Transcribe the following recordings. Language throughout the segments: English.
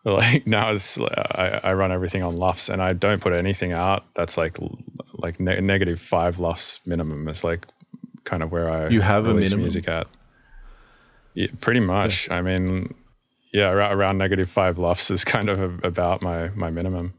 like now it's I, I run everything on LUFS and I don't put anything out that's like like ne- negative five LUFS minimum. It's like kind of where I You have a release minimum? music at. Yeah, pretty much. I mean, yeah, around, around negative five LUFS is kind of a, about my my minimum.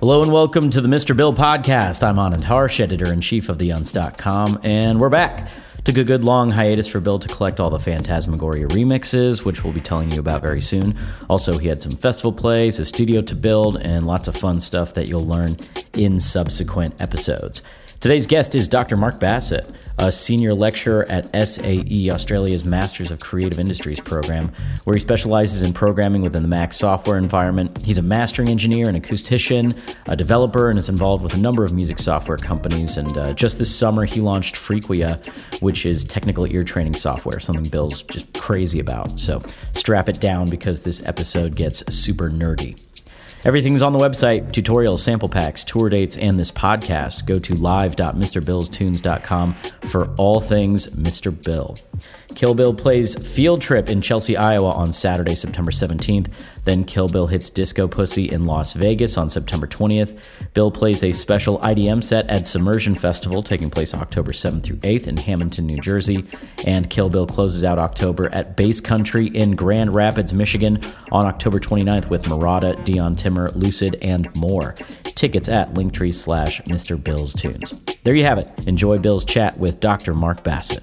Hello and welcome to the Mr. Bill podcast. I'm Anand Harsh, editor in chief of TheUns.com, and we're back. Took a good long hiatus for Bill to collect all the Phantasmagoria remixes, which we'll be telling you about very soon. Also, he had some festival plays, a studio to build, and lots of fun stuff that you'll learn in subsequent episodes. Today's guest is Dr. Mark Bassett, a senior lecturer at SAE, Australia's Masters of Creative Industries program, where he specializes in programming within the Max software environment. He's a mastering engineer, an acoustician, a developer, and is involved with a number of music software companies. And uh, just this summer, he launched Frequia, which is technical ear training software, something Bill's just crazy about. So strap it down because this episode gets super nerdy. Everything's on the website tutorials, sample packs, tour dates, and this podcast. Go to live.mrbillstunes.com for all things Mr. Bill. Kill Bill plays Field Trip in Chelsea, Iowa on Saturday, September 17th. Then Kill Bill hits Disco Pussy in Las Vegas on September 20th. Bill plays a special IDM set at Submersion Festival taking place October 7th through 8th in Hamilton, New Jersey. And Kill Bill closes out October at Bass Country in Grand Rapids, Michigan on October 29th with Murata, Dion Timmer, Lucid, and more. Tickets at Linktree slash Mr. Bill's Tunes. There you have it. Enjoy Bill's chat with Dr. Mark Bassett.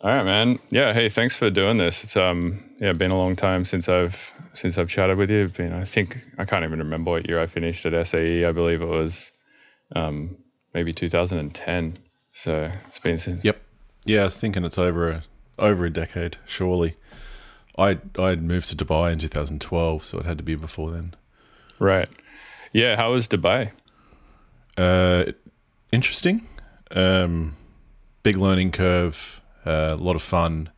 All right, man. Yeah. Hey, thanks for doing this. It's um yeah been a long time since I've since I've chatted with you. It's been I think I can't even remember what year I finished at SAE. I believe it was um maybe 2010. So it's been since. Yep. Yeah, I was thinking it's over a, over a decade, surely. I I'd moved to Dubai in 2012, so it had to be before then. Right. Yeah. How was Dubai? Uh, interesting. Um, big learning curve. Uh, a lot of fun.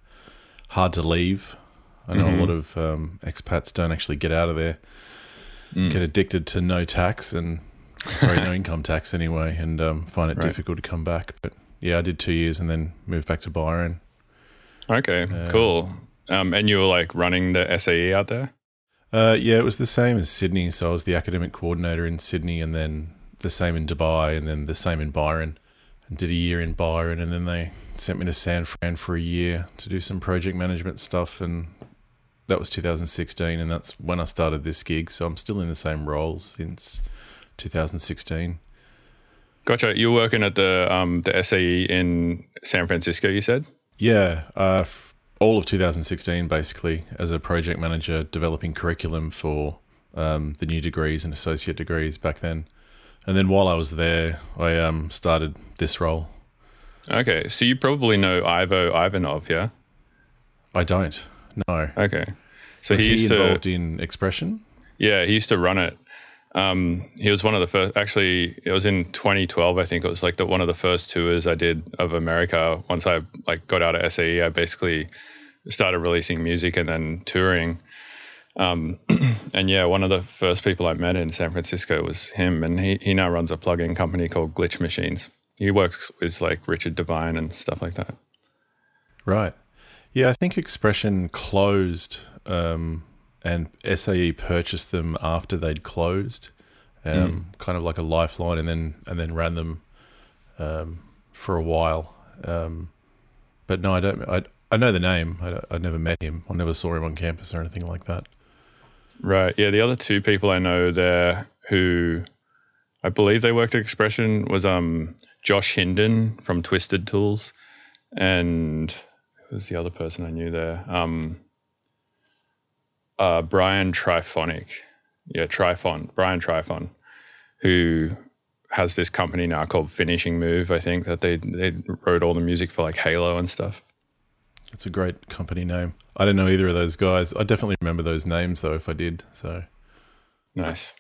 Hard to leave. I know a lot of um, expats don't actually get out of there. Get addicted to no tax and sorry, no income tax anyway, and um, find it Right. difficult to come back. But yeah, I did two years and then moved back to Byron. Okay. cool. Um, and you were like running the SAE out there. Uh, yeah, it was the same as Sydney. So I was the academic coordinator in Sydney, and then the same in Dubai, and then the same in Byron. And did a year in Byron, and then they sent me to San Fran for a year to do some project management stuff, and that was 2016, and that's when I started this gig. So I'm still in the same role since 2016. Gotcha. You're working at the um the SAE in San Francisco. You said. Yeah, uh, all of 2016 basically as a project manager developing curriculum for um, the new degrees and associate degrees back then. And then while I was there, I um, started this role. Okay. So you probably know Ivo Ivanov, yeah? I don't. No. Okay. So Was he he, used to. involved in Expression? Yeah, he used to run it. Um, he was one of the first. Actually, it was in 2012. I think it was like the one of the first tours I did of America. Once I like got out of SAE, I basically started releasing music and then touring. Um, and yeah, one of the first people I met in San Francisco was him, and he he now runs a plugin company called Glitch Machines. He works with like Richard Devine and stuff like that. Right. Yeah, I think Expression closed um, and SAE purchased them after they'd closed, um, kind of like a lifeline, and then and then ran them um, for a while. Um, but no, I don't. I I know the name. I, I never met him. I never saw him on campus or anything like that. Right. Yeah. The other two people I know there who I believe they worked at Expression was um, Josh Hinden from Twisted Tools and who was the other person I knew there? Um, uh, Brian Triphonic. yeah, Trifon, Brian Trifon, who has this company now called Finishing Move. I think that they they wrote all the music for like Halo and stuff. It's a great company name. I don't know either of those guys. I definitely remember those names though, if I did. So Nice.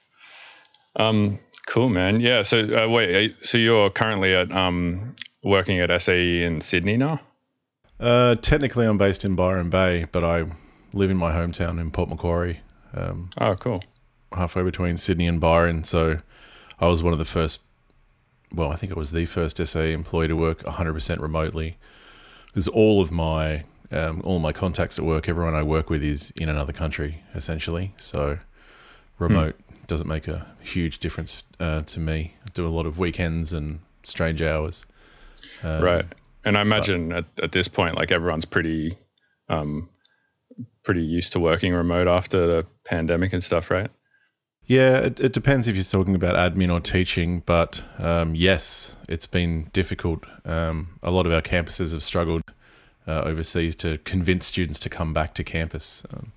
Um, cool, man. Yeah. So uh, wait, so you're currently at um working at SAE in Sydney now? uh, technically, I'm based in Byron Bay, but I live in my hometown in Port Macquarie, um, Oh, cool. halfway between Sydney and Byron. So I was one of the first. Well, I think I was the first SAE employee to work 100% remotely, because all of my um, all my contacts at work, everyone I work with is in another country essentially. So remote doesn't make a huge difference uh, to me. I do a lot of weekends and strange hours. Um, right. And I imagine at, at this point, like everyone's pretty, um, pretty used to working remote after the pandemic and stuff, right? Yeah, it, it depends if you're talking about admin or teaching, but um, yes, it's been difficult. Um, a lot of our campuses have struggled uh, overseas to convince students to come back to campus. Um,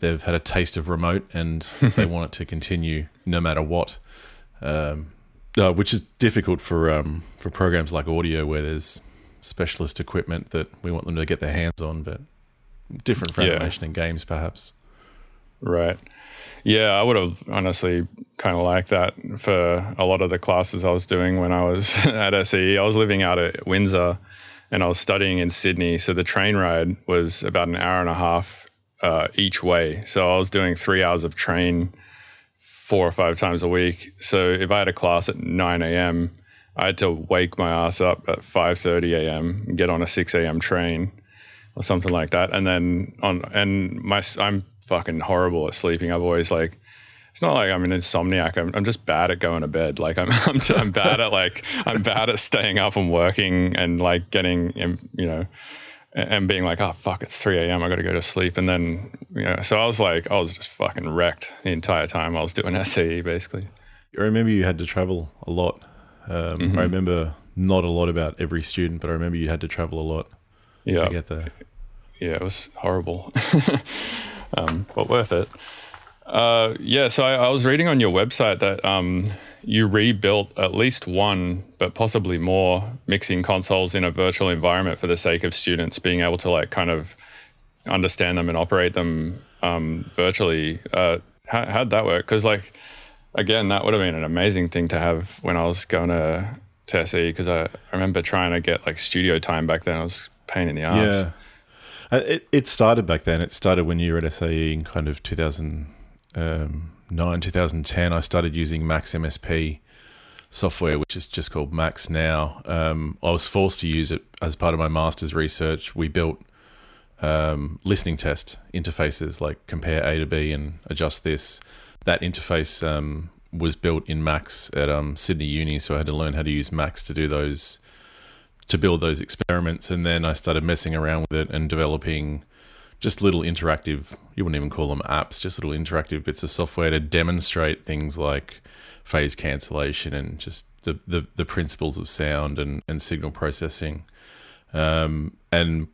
they've had a taste of remote and they want it to continue no matter what, um, uh, which is difficult for um, for programs like audio where there's specialist equipment that we want them to get their hands on, but different for Yeah. animation and games, perhaps. Right. Yeah, I would have honestly kind of liked that for a lot of the classes I was doing when I was at SE. I was living out at Windsor and I was studying in Sydney. So the train ride was about an hour and a half uh, each way. So I was doing three hours of train four or five times a week. So if I had a class at 9 a.m., I had to wake my ass up at 5:30 a.m. and get on a 6 a.m. train or something like that. And then on and my I'm fucking horrible at sleeping. I've always like it's not like I'm an insomniac. I'm, I'm just bad at going to bed. Like I'm I'm, I'm bad at like I'm bad at staying up and working and like getting you know and being like oh fuck it's 3 a.m. I got to go to sleep and then you know so I was like I was just fucking wrecked the entire time I was doing SAE basically. I remember you had to travel a lot. Um, I remember not a lot about every student, but I remember you had to travel a lot Yeah. to get there. Yeah, it was horrible, um, but worth it. Uh, yeah, so I, I was reading on your website that um, you rebuilt at least one, but possibly more, mixing consoles in a virtual environment for the sake of students being able to like kind of understand them and operate them um, virtually. Uh, how, how'd that work? Because like, again, that would have been an amazing thing to have when I was going to, to SE. Because I, I remember trying to get like studio time back then. It was pain in the ass. Yeah. Uh, It, it started back then. It started when you were at SAE in kind of 2009, 2010. I started using Max MSP software, which is just called Max now. Um, I was forced to use it as part of my master's research. We built um, listening test interfaces like compare A to B and adjust this. That interface um, was built in Max at um, Sydney Uni, so I had to learn how to use Max to do those to build those experiments. And then I started messing around with it and developing just little interactive, you wouldn't even call them apps, just little interactive bits of software to demonstrate things like phase cancellation and just the, the, the principles of sound and, and signal processing. Um, and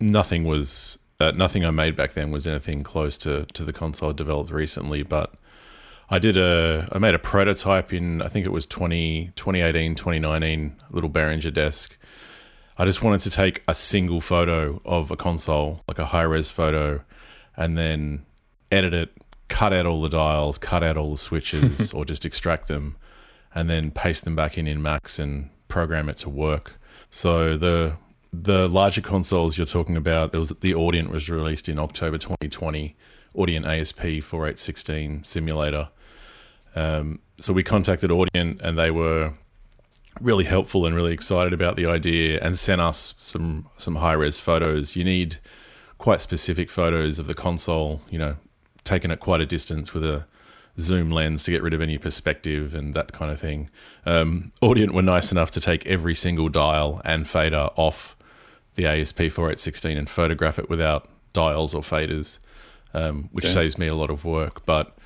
nothing was uh, nothing I made back then was anything close to to the console I developed recently. But I did a I made a prototype in I think it was 20, 2018, 2019, little Behringer desk. I just wanted to take a single photo of a console, like a high res photo, and then edit it, cut out all the dials, cut out all the switches, or just extract them, and then paste them back in in Max and program it to work. So the the larger consoles you're talking about, there was the Audient was released in October 2020, Audient ASP 4816 simulator. Um, so we contacted Audient and they were really helpful and really excited about the idea and sent us some some high res photos. You need quite specific photos of the console, you know, taken at quite a distance with a zoom lens to get rid of any perspective and that kind of thing. Um, Audient were nice enough to take every single dial and fader off the ASP 4816 and photograph it without dials or faders, um, which saves me a lot of work. But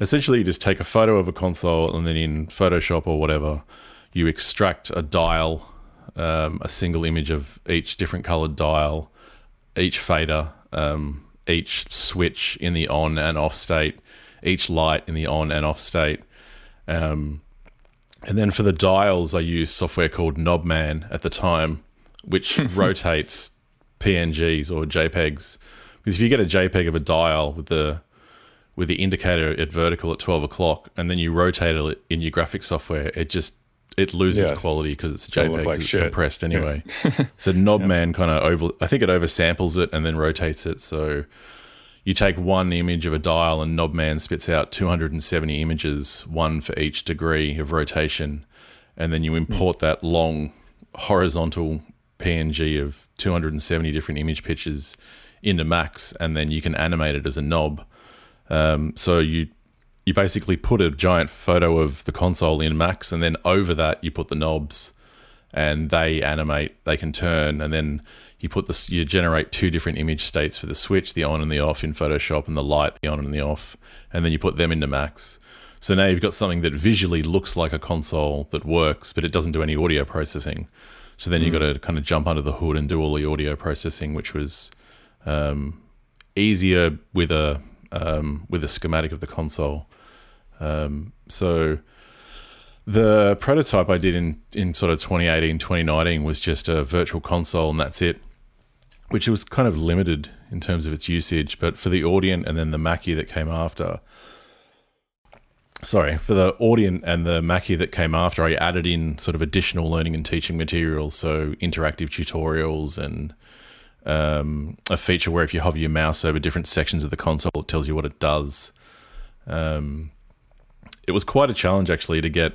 essentially, you just take a photo of a console and then in Photoshop or whatever, you extract a dial, um, a single image of each different colored dial, each fader, um, each switch in the on and off state, each light in the on and off state. Um, and then for the dials, I used software called Knobman at the time, which rotates PNGs or JPEGs. Because if you get a JPEG of a dial with the with the indicator at vertical at twelve o'clock, and then you rotate it in your graphics software, it just it loses Yeah. quality because it's JPEG, look it's shit. compressed anyway. so Knobman kind of over, I think it oversamples it and then rotates it. So you take one image of a dial, and Knobman spits out 270 images, one for each degree of rotation, and then you hmm. import that long horizontal PNG of 270 different image pictures into Max, and then you can animate it as a knob. Um, so you you basically put a giant photo of the console in Max, and then over that you put the knobs, and they animate. They can turn, and then you put this. You generate two different image states for the switch, the on and the off in Photoshop, and the light, the on and the off, and then you put them into Max. So now you've got something that visually looks like a console that works, but it doesn't do any audio processing. So then you've got to kind of jump under the hood and do all the audio processing, which was um, easier with a um, with a schematic of the console. Um, so the prototype I did in, in sort of 2018, 2019 was just a virtual console and that's it, which was kind of limited in terms of its usage. But for the Audient and then the Mackie that came after, sorry, for the Audient and the Mackie that came after, I added in sort of additional learning and teaching materials, so interactive tutorials and um, a feature where if you hover your mouse over different sections of the console, it tells you what it does. Um, it was quite a challenge actually to get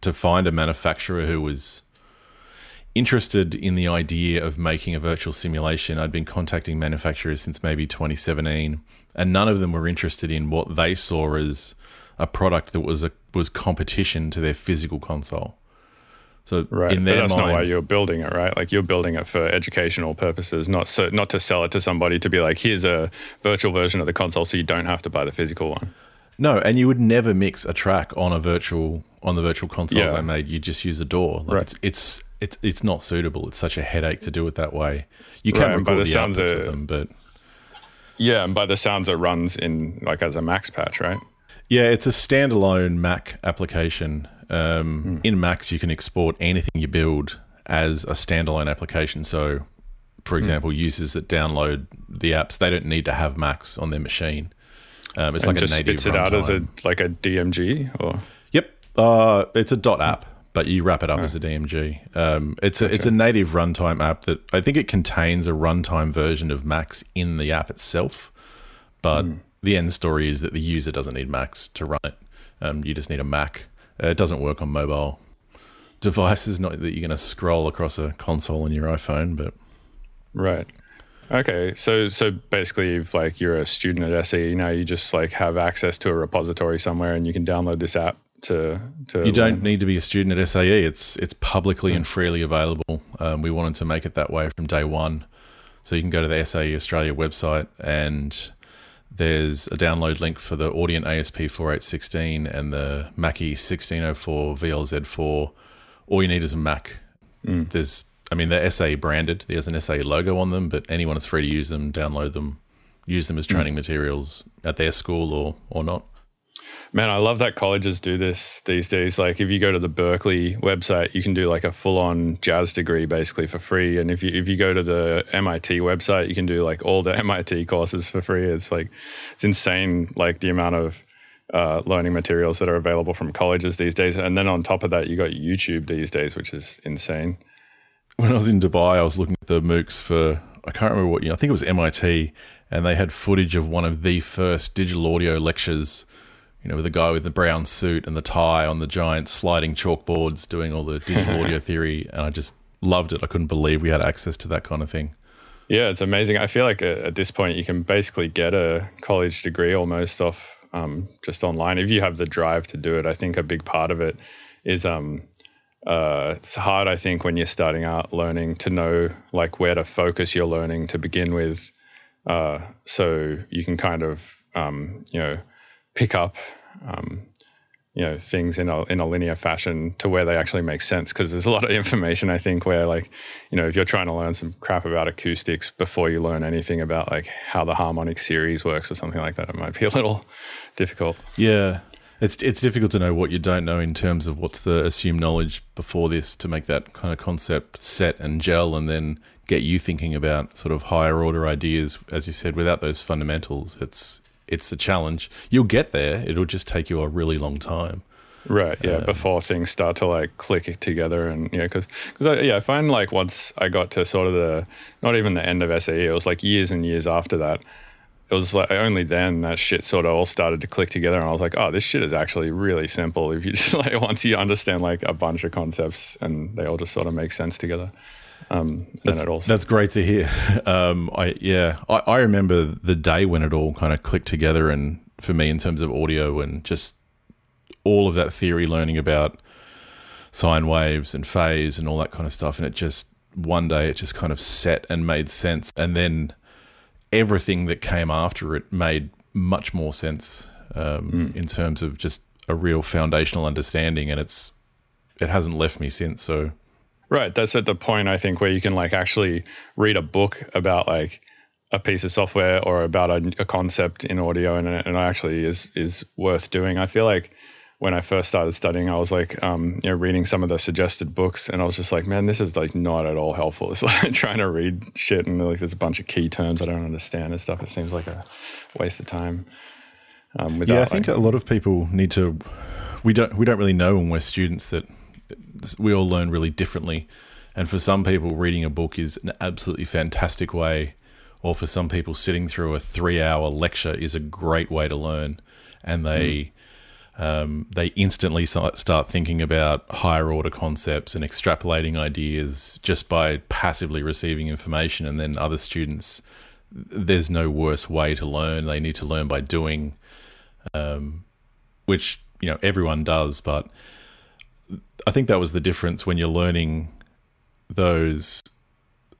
to find a manufacturer who was interested in the idea of making a virtual simulation. I'd been contacting manufacturers since maybe 2017, and none of them were interested in what they saw as a product that was a was competition to their physical console. So Right. in but their that's mind, not why you're building it, right? Like you're building it for educational purposes, not so not to sell it to somebody to be like, here's a virtual version of the console, so you don't have to buy the physical one. No, and you would never mix a track on a virtual on the virtual consoles Yeah. I made. You just use a DAW. Like Right. it's, it's it's it's not suitable. It's such a headache to do it that way. You can Right, record the the sounds outputs of- of them, but Yeah, and by the sounds it runs in like as a Max patch, right? yeah, it's a standalone Mac application. Um, Hmm. In Max, you can export anything you build as a standalone application. So, Hmm. for example, users that download the apps, they don't need to have Max on their machine. Um, it's and like just a native spits it out as a like a DMG or Yep. Uh, it's a dot app, but you wrap it up as a DMG. Um, it's a it's a native runtime app that I think it contains a runtime version of Max in the app itself, but the end story is that the user doesn't need Max to run it. Um, you just need a Mac. Uh, it doesn't work on mobile devices. Not that you're going to scroll across a console on your iPhone, but Right. Okay. So so basically if like you're a student at SE now you just like have access to a repository somewhere and you can download this app to to You don't need to be a student at SAE. It's it's publicly and freely available. Um, we wanted to make it that way from day one, so you can go to the SAE Australia website and there's a download link for the Audient ASP 4816 and the Mackie 1604 VLZ4. All you need is a Mac. Hmm. There's, I mean, they're SA branded. There's an SA logo on them, but anyone is free to use them, download them, use them as hmm. training materials at their school or or not. Man, I love that colleges do this these days. Like if you go to the Berkeley website, you can do like a full-on jazz degree basically for free. And if you if you go to the MIT website, you can do like all the MIT courses for free. It's like it's insane like the amount of uh, learning materials that are available from colleges these days. And then on top of that, you got YouTube these days, which is insane. when I was in Dubai, I was looking at the MOOCs for I can't remember what you know, I think it was MIT, and they had footage of one of the first digital audio lectures. You know, with the guy with the brown suit and the tie on the giant sliding chalkboards doing all the digital audio theory, and I just loved it. I couldn't believe we had access to that kind of thing. Yeah, it's amazing. I feel like at, this point you can basically get a college degree almost off um, just online if you have the drive to do it. I think a big part of it is um, uh, it's hard. I think when you're starting out learning to know like where to focus your learning to begin with, uh, so you can kind of um, you know pick up um, you know things in a in a linear fashion to where they actually make sense because there's a lot of information I think where like you know if you're trying to learn some crap about acoustics before you learn anything about like how the harmonic series works or something like that it might be a little difficult. Yeah. It's it's difficult to know what you don't know in terms of what's the assumed knowledge before this to make that kind of concept set and gel and then get you thinking about sort of higher order ideas as you said without those fundamentals it's it's a challenge you'll get there it'll just take you a really long time Right. Yeah. Um, before things start to like click together, and yeah, because because yeah, I find like once I got to sort of the not even the end of SAE, it was like years and years after that. It was like only then that shit sort of all started to click together, and I was like, oh, this shit is actually really simple. If you just like once you understand like a bunch of concepts, and they all just sort of make sense together. Um, that's, all that's great to hear. Um, I yeah, I, I remember the day when it all kind of clicked together, and for me in terms of audio and just all of that theory learning about sine waves and phase and all that kind of stuff, and it just one day it just kind of set and made sense, and then everything that came after it made much more sense um, in terms of just a real foundational understanding, and it's it hasn't left me since. So Right. That's at the point I think where you can like actually read a book about like a piece of software or about a, a concept in audio and, it- and actually is is worth doing. I feel like when I first started studying, I was like, um, you know, reading some of the suggested books, and I was just like, man, this is like not at all helpful. It's like trying to read shit, and like there's a bunch of key terms I don't understand and stuff. It seems like a waste of time. Um, without, yeah, I think like- a lot of people need to. We don't we don't really know when we're students that we all learn really differently, and for some people, reading a book is an absolutely fantastic way, or for some people, sitting through a three hour lecture is a great way to learn, and they. Um, they instantly start thinking about higher order concepts and extrapolating ideas just by passively receiving information. And then other students, there's no worse way to learn. They need to learn by doing which you know everyone does but i think that was the difference when you're learning those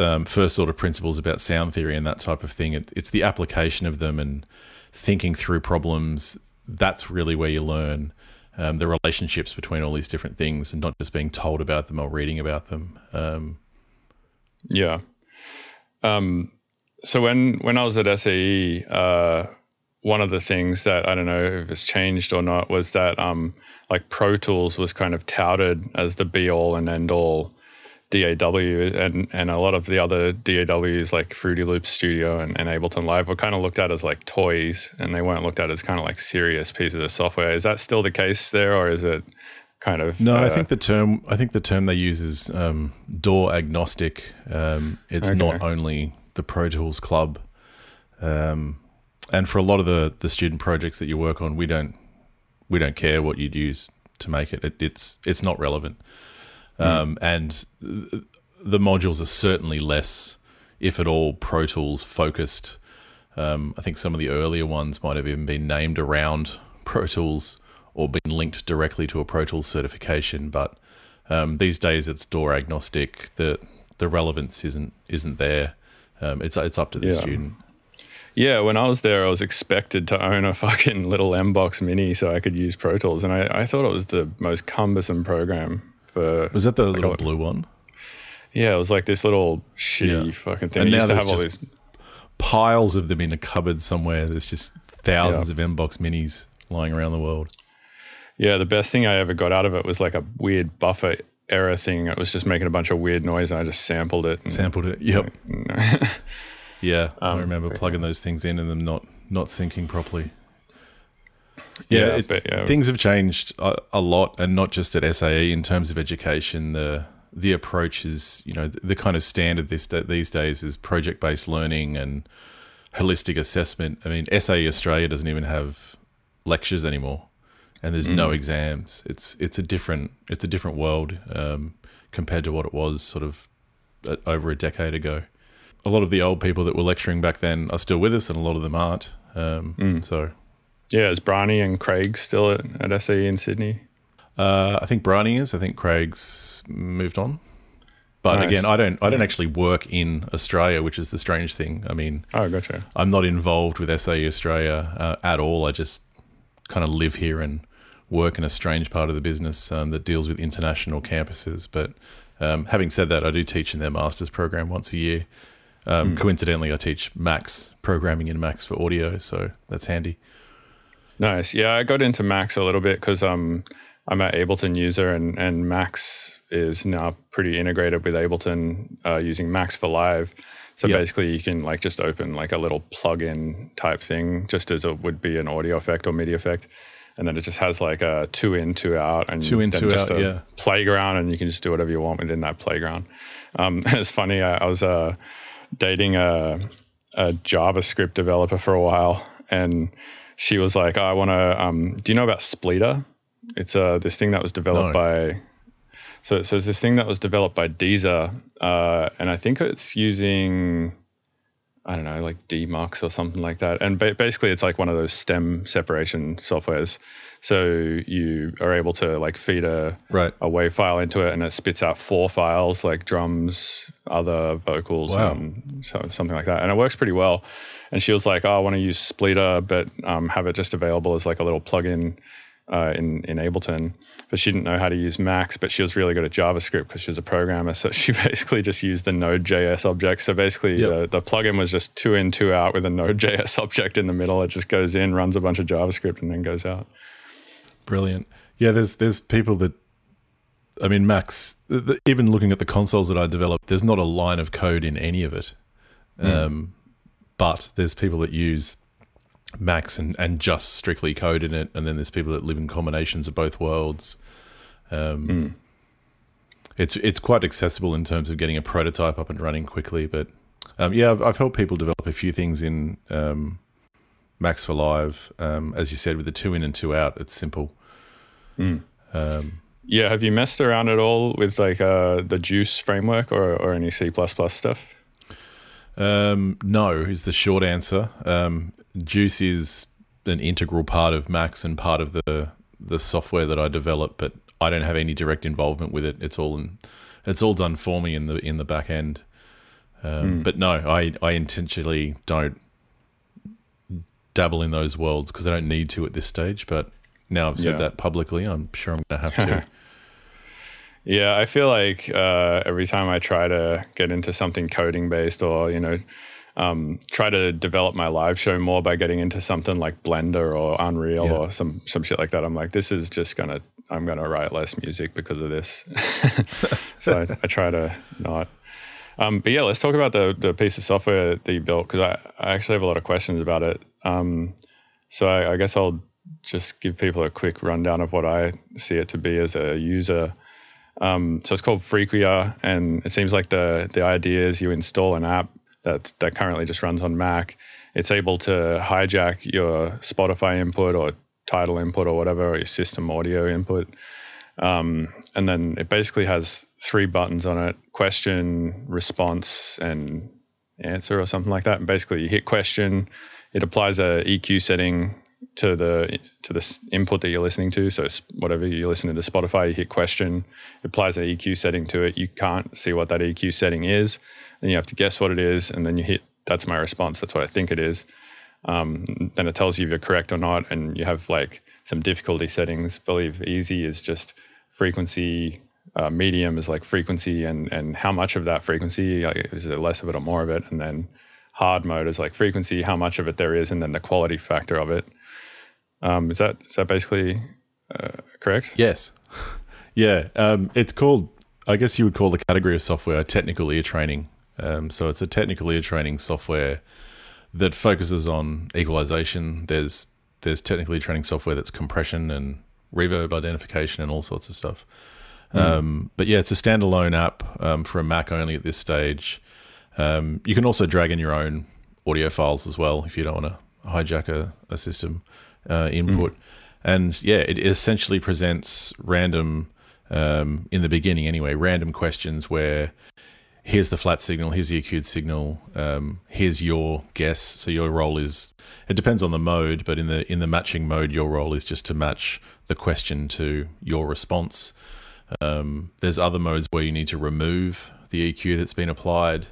um, first order principles about sound theory and that type of thing. It, it's the application of them and thinking through problems. That's really where you learn um, the relationships between all these different things and not just being told about them or reading about them. Um, Yeah. Um, so when when I was at SAE, uh, one of the things that I don't know if it's changed or not was that um, like Pro Tools was kind of touted as the be all and end all DAW, and and a lot of the other DAWs like Fruity Loops Studio and, and Ableton Live were kind of looked at as like toys, and they weren't looked at as kind of like serious pieces of software. Is that still the case there, or is it kind of No, I uh, think the term I think the term they use is um, DAW agnostic. Um, it's Okay. not only the Pro Tools Club, um, and for a lot of the the student projects that you work on, we don't we don't care what you'd use to make it. it it's it's not relevant, um, and th- the modules are certainly less, if at all, Pro Tools focused. Um, I think some of the earlier ones might have even been named around Pro Tools or been linked directly to a Pro Tools certification. But um, these days, it's DAW agnostic. the The relevance isn't isn't there. Um, it's it's up to the Yeah. student. Yeah, when I was there, I was expected to own a fucking little Mbox Mini so I could use Pro Tools, and I, I thought it was the most cumbersome program for. Was that the little got- blue one? Yeah, it was like this little shitty Yeah. fucking thing. And it used now to have all there's these. Piles of them in a cupboard somewhere. There's just thousands of Mbox Minis lying around the world. Yeah, the best thing I ever got out of it was like a weird buffer error thing. It was just making a bunch of weird noise, and I just sampled it. And, Sampled it. Yep. Yeah, Um, I remember plugging those things in and them not not syncing properly. Yeah, Yeah, it- but yeah. things have changed a, a lot, and not just at SAE in terms of education. The the approach is, you know, the, the kind of standard this these days is project based learning and holistic assessment. I mean, SAE Australia doesn't even have lectures anymore, and there's no exams. It's it's a different it's a different world um, compared to what it was sort of uh, over a decade ago. A lot of the old people that were lecturing back then are still with us, and a lot of them aren't. Um, So yeah, is Brani and Craig still at, at SAE in Sydney? Uh, I think Bryony is. I think Craig's moved on. But Nice. again, I don't. I don't actually work in Australia, which is the strange thing. I mean, Oh, gotcha. I'm not involved with SAE Australia uh, at all. I just kind of live here and work in a strange part of the business um, that deals with international campuses. But um, having said that, I do teach in their master's program once a year. Um, Coincidentally, I teach Max programming in Max for audio, so that's handy. Nice. Yeah, I got into Max a little bit because um, I'm an Ableton user, and, and Max is now pretty integrated with Ableton uh, using Max for Live. So Yep. basically, you can like just open like a little plug-in type thing, just as it would be an audio effect or MIDI effect, and then it just has like a two in, two out, and Two in, two just out, a yeah. playground, and you can just do whatever you want within that playground. Um, it's funny. I, I was uh, dating a, a JavaScript developer for a while, and she was like, oh, "I want to." Um, do you know about Spleeter? It's uh, this thing that was developed No. by. So, so it's this thing that was developed by Deezer, uh, and I think it's using, I don't know, like Demucs or something like that. And ba- basically, it's like one of those stem separation softwares. So you are able to like feed a Right. a WAV file into it, and it spits out four files like drums, other vocals, Wow. and so, something like that. And it works pretty well. And she was like, "Oh, I want to use Spleeter, but um, have it just available as like a little plugin uh, in in Ableton." But she didn't know how to use Max, but she was really good at JavaScript because she was a programmer. So she basically just used the Node.js object. So basically, Yep. the, the plugin was just two in, two out with a Node.js object in the middle. It just goes in, runs a bunch of JavaScript, and then goes out. Brilliant. Yeah, there's there's people that, I mean, Max. th- th- Even looking at the consoles that I developed, there's not a line of code in any of it. Um, but there's people that use Max and, and just strictly code in it, and then there's people that live in combinations of both worlds. Um, It's it's quite accessible in terms of getting a prototype up and running quickly. But um, yeah, I've, I've helped people develop a few things in um, Max for Live. Um, as you said, with the two in and two out, it's simple. Yeah, have you messed around at all with like uh, the JUCE framework or, or any C stuff? Um, no, is the short answer. Um, JUCE is an integral part of Max and part of the the software that I develop, but I don't have any direct involvement with it. It's all in, it's all done for me in the in the back end. Um, But no, I I intentionally don't dabble in those worlds because I don't need to at this stage. But now I've said Yeah. that publicly, I'm sure I'm going to have to. Yeah, I feel like uh, every time I try to get into something coding based or, you know, um, try to develop my live show more by getting into something like Blender or Unreal Yeah. or some, some shit like that, I'm like, this is just going to, I'm going to write less music because of this. so I, I try to not. Um, but yeah, let's talk about the, the piece of software that you built because I, I actually have a lot of questions about it. Um, so I, I guess I'll just give people a quick rundown of what I see it to be as a user. Um, so it's called Frequia, and it seems like the the idea is you install an app that that currently just runs on Mac. It's able to hijack your Spotify input or Tidal input or whatever, or your system audio input. Um, and then it basically has three buttons on it: question, response, and answer, or something like that. And basically, you hit question, it applies a EQ setting to the to the input that you're listening to. So whatever you're listening to Spotify, you hit question, it applies an EQ setting to it. You can't see what that EQ setting is, then you have to guess what it is, and then you hit. That's my response. That's what I think it is. Um, then it tells you if you're correct or not, and you have like some difficulty settings. I believe easy is just frequency. Uh, medium is like frequency and and how much of that frequency like, is it less of it or more of it, and then hard mode is like frequency, how much of it there is, and then the quality factor of it. Um, is that is that basically uh, correct? Yes. Yeah. Um, it's called, I guess you would call the category of software technical ear training. Um, so it's a technical ear training software that focuses on equalization. There's there's technical ear training software that's compression and reverb identification and all sorts of stuff. Um, but yeah, it's a standalone app um, for a Mac only at this stage. Um, you can also drag in your own audio files as well if you don't want to hijack a, a system uh, input. And yeah, it, it essentially presents random, um, in the beginning anyway, random questions where here's the flat signal, here's the EQ'd signal, um, here's your guess. So your role is it depends on the mode, but in the in the matching mode, your role is just to match the question to your response. Um, there's other modes where you need to remove the EQ that's been applied.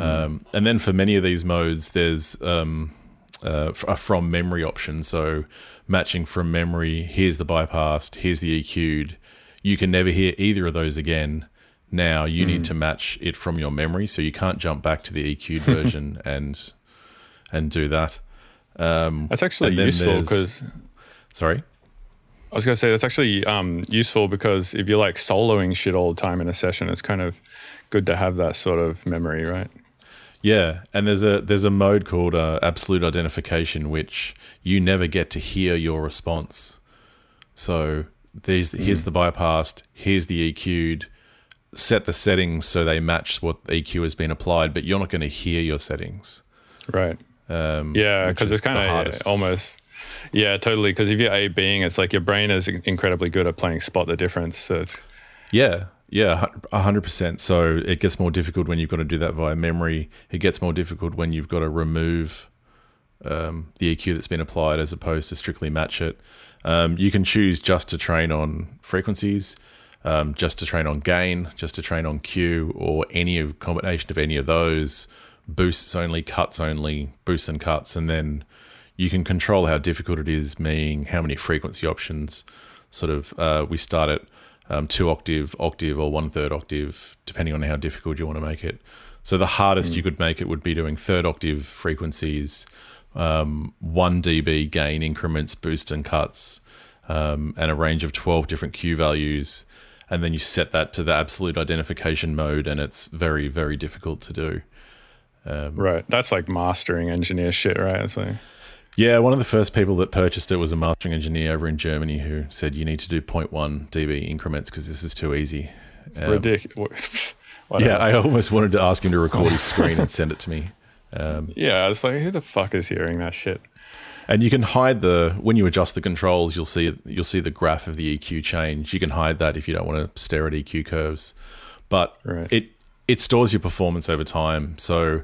Um, and then for many of these modes, there's um, uh, a from memory option. So matching from memory. Here's the bypassed. Here's the EQ'd. You can never hear either of those again. Now you need to match it from your memory, so you can't jump back to the EQ'd version and and do that. That's actually useful because Sorry. I was gonna say that's actually um, useful because if you're like soloing shit all the time in a session, it's kind of good to have that sort of memory, right? Yeah, and there's a there's a mode called uh, absolute identification, which you never get to hear your response. So there's here's the bypassed, here's the EQ'd. Set the settings so they match what EQ has been applied, but you're not going to hear your settings. Right. Um, Yeah, because it's kind of almost. Yeah, totally. Because if you're A being, it's like your brain is incredibly good at playing spot the difference. So it's Yeah, yeah, a hundred percent. So it gets more difficult when you've got to do that via memory. It gets more difficult when you've got to remove um, the EQ that's been applied as opposed to strictly match it. Um, you can choose just to train on frequencies, um, just to train on gain, just to train on Q, or any of combination of any of those. Boosts only, cuts only, boosts and cuts, and then you can control how difficult it is, meaning how many frequency options. Sort of, uh, we start at um, two octave, octave, or one third octave, depending on how difficult you want to make it. So the hardest you could make it would be doing third octave frequencies, um, one dB gain increments, boost and cuts, um, and a range of twelve different Q values, and then you set that to the absolute identification mode, and it's very, very difficult to do. right. That's like mastering engineer shit, right? It's like Yeah, one of the first people that purchased it was a mastering engineer over in Germany who said you need to do 0.1 dB increments because this is too easy. Um, ridiculous. Yeah, I almost wanted to ask him to record his screen and send it to me. yeah. I was like who the fuck is hearing that shit? And you can hide the when you adjust the controls, you'll see you'll see the graph of the EQ change. You can hide that if you don't want to stare at EQ curves, but Right. it it stores your performance over time. So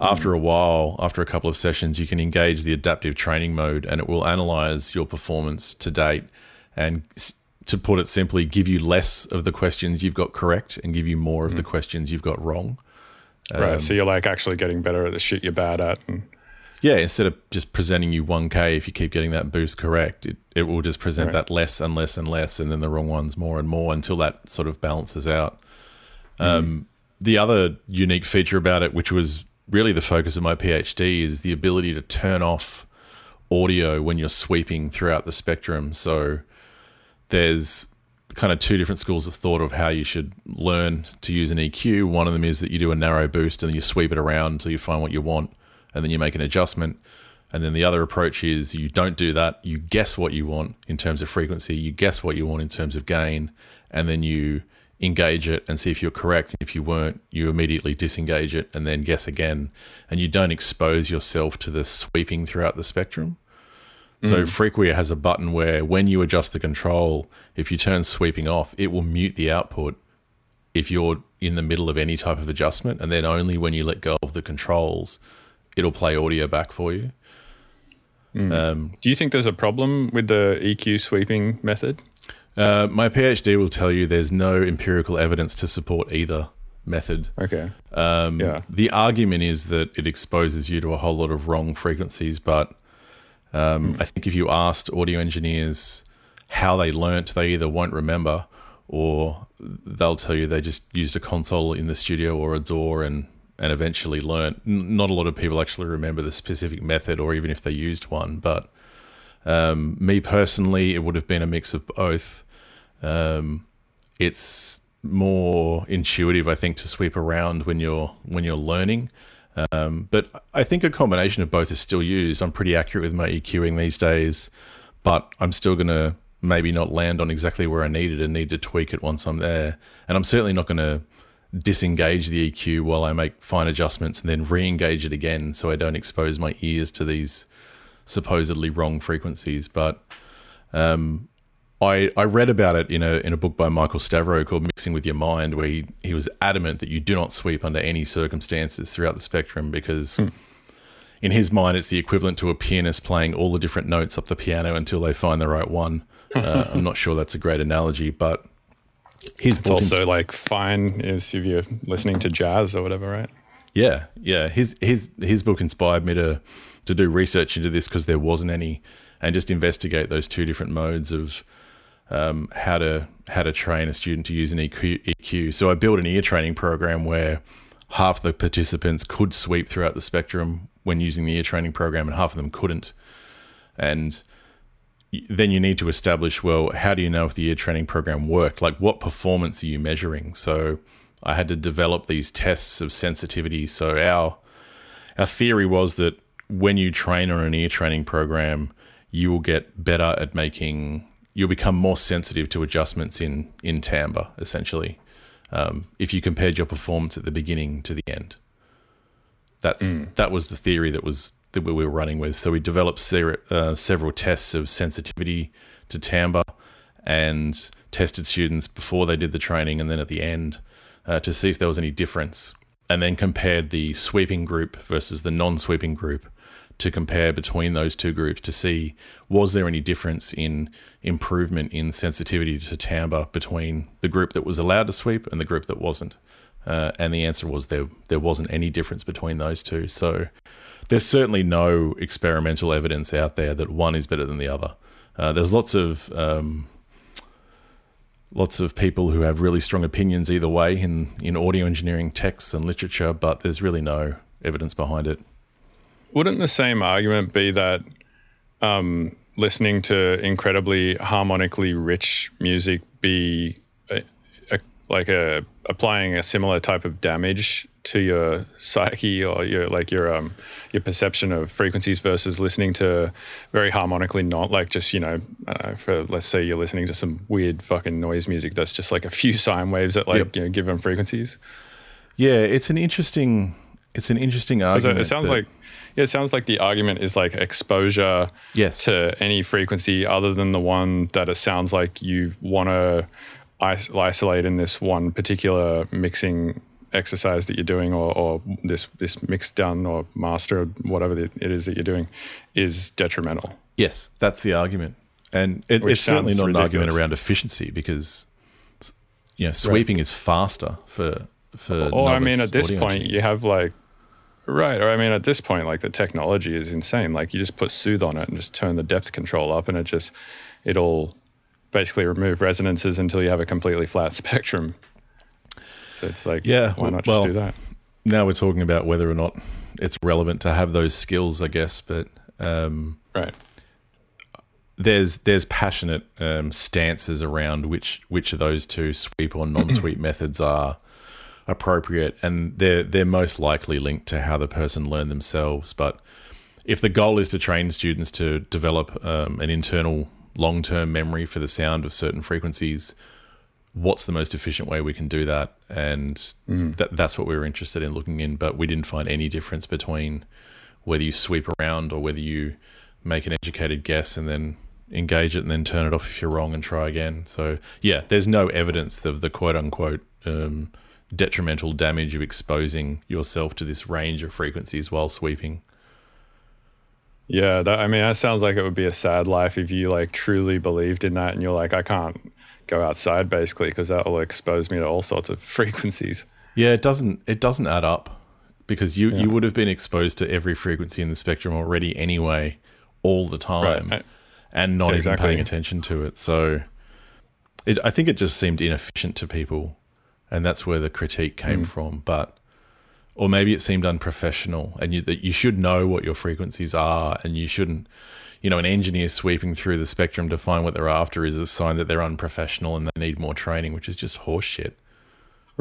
after a while, after a couple of sessions, you can engage the adaptive training mode, and it will analyze your performance to date and. To put it simply, give you less of the questions you've got correct and give you more of the mm. questions you've got wrong. right. Um, so you're like actually getting better at the shit you're bad at. And, Yeah, instead of just presenting you 1K, if you keep getting that boost correct, it, it will just present Right. that less and less and less, and then the wrong ones more and more until that sort of balances out. Mm-hmm. Um, the other unique feature about it, which was really the focus of my PhD, is the ability to turn off audio when you're sweeping throughout the spectrum. So there's kind of two different schools of thought of how you should learn to use an EQ. One of them is that you do a narrow boost and then you sweep it around until you find what you want, and then you make an adjustment. And then the other approach is you don't do that. You guess what you want in terms of frequency, you guess what you want in terms of gain, and then you engage it and see if you're correct. If you weren't, you immediately disengage it and then guess again. And you don't expose yourself to the sweeping throughout the spectrum. So mm. Frequia has a button where when you adjust the control, if you turn sweeping off, it will mute the output if you're in the middle of any type of adjustment, and then only when you let go of the controls, it'll play audio back for you. Mm. Um, do you think there's a problem with the EQ sweeping method? Uh, my PhD will tell you there's no empirical evidence to support either method. Okay. Um, Yeah. The argument is that it exposes you to a whole lot of wrong frequencies, but um, I think if you asked audio engineers how they learnt, they either won't remember or they'll tell you they just used a console in the studio or a DAW and and eventually learnt. N- Not a lot of people actually remember the specific method or even if they used one, but um, me personally, it would have been a mix of both. Um, it's more intuitive, I think, to sweep around when you're when you're learning. Um, but I think a combination of both is still used. I'm pretty accurate with my EQing these days, but I'm still going to maybe not land on exactly where I need it and need to tweak it once I'm there. And I'm certainly not going to disengage the EQ while I make fine adjustments and then re-engage it again so I don't expose my ears to these supposedly wrong frequencies. But um, I, I read about it in a in a book by Michael Stavrou called Mixing with Your Mind, where he, he was adamant that you do not sweep under any circumstances throughout the spectrum because in his mind it's the equivalent to a pianist playing all the different notes up the piano until they find the right one. Uh, I'm not sure that's a great analogy, but his It's book also like fine is if you're listening to jazz or whatever, right? Yeah, yeah. His his his book inspired me to to do research into this because there wasn't any, and just investigate those two different modes of um, how to how to train a student to use an EQ, EQ. So I built an ear training program where half the participants could sweep throughout the spectrum when using the ear training program, and half of them couldn't. And then you need to establish well, how do you know if the ear training program worked? Like, what performance are you measuring? So I had to develop these tests of sensitivity. So our our theory was that when you train on an ear training program, you will get better at making. You'll become more sensitive to adjustments in in timbre, essentially. Um, if you compared your performance at the beginning to the end, that's that was the theory that was that we were running with. So we developed ser- uh, several tests of sensitivity to timbre and tested students before they did the training and then at the end uh, to see if there was any difference, and then compared the sweeping group versus the non-sweeping group to compare between those two groups to see was there any difference in improvement in sensitivity to timbre between the group that was allowed to sweep and the group that wasn't. Uh, and the answer was there there wasn't any difference between those two. So there's certainly no experimental evidence out there that one is better than the other. Uh, there's lots of um, lots of people who have really strong opinions either way in in audio engineering texts and literature, but there's really no evidence behind it. Wouldn't the same argument be that um, listening to incredibly harmonically rich music be a, a, like a applying a similar type of damage to your psyche or your like your um your perception of frequencies versus listening to very harmonically not like just you know, know for let's say you're listening to some weird fucking noise music that's just like a few sine waves at like Yep. you know given frequencies. Yeah, it's an interesting it's an interesting argument. It sounds that- like yeah, it sounds like the argument is like exposure Yes. to any frequency other than the one that it sounds like you want to is- isolate in this one particular mixing exercise that you're doing or, or this this mix done or master or whatever it is that you're doing is detrimental. Yes, that's the argument, and it, it's certainly not an argument around efficiency because you know sweeping is faster for for. Or I mean, at this point, engineers. you have like, right. Or I mean, at this point, like the technology is insane. Like you just put soothe on it and just turn the depth control up, and it just it'll basically remove resonances until you have a completely flat spectrum. So it's like, Yeah, why not well- just do that? now we're talking about whether or not it's relevant to have those skills, I guess, but. Um, Right. there's there's passionate um, stances around which which of those two sweep or non-sweep methods are appropriate, and they're they're most likely linked to how the person learned themselves. But if the goal is to train students to develop um, an internal long-term memory for the sound of certain frequencies, what's the most efficient way we can do that? And that, that's what we were interested in looking in. But we didn't find any difference between whether you sweep around or whether you make an educated guess and then engage it and then turn it off if you're wrong and try again. So yeah, there's no evidence of the quote unquote um, detrimental damage of exposing yourself to this range of frequencies while sweeping. Yeah, that, I mean, that sounds like it would be a sad life if you like truly believed in that, and you're like, I can't go outside basically because that will expose me to all sorts of frequencies. Yeah, it doesn't it doesn't add up because you you would have been exposed to every frequency in the spectrum already anyway, all the time, Right. and not Yeah, even exactly. paying attention to it. So, it I think it just seemed inefficient to people, and that's where the critique came from. But or maybe it seemed unprofessional, and you, that you should know what your frequencies are, and you shouldn't. You know, an engineer sweeping through the spectrum to find what they're after is a sign that they're unprofessional and they need more training, which is just horseshit.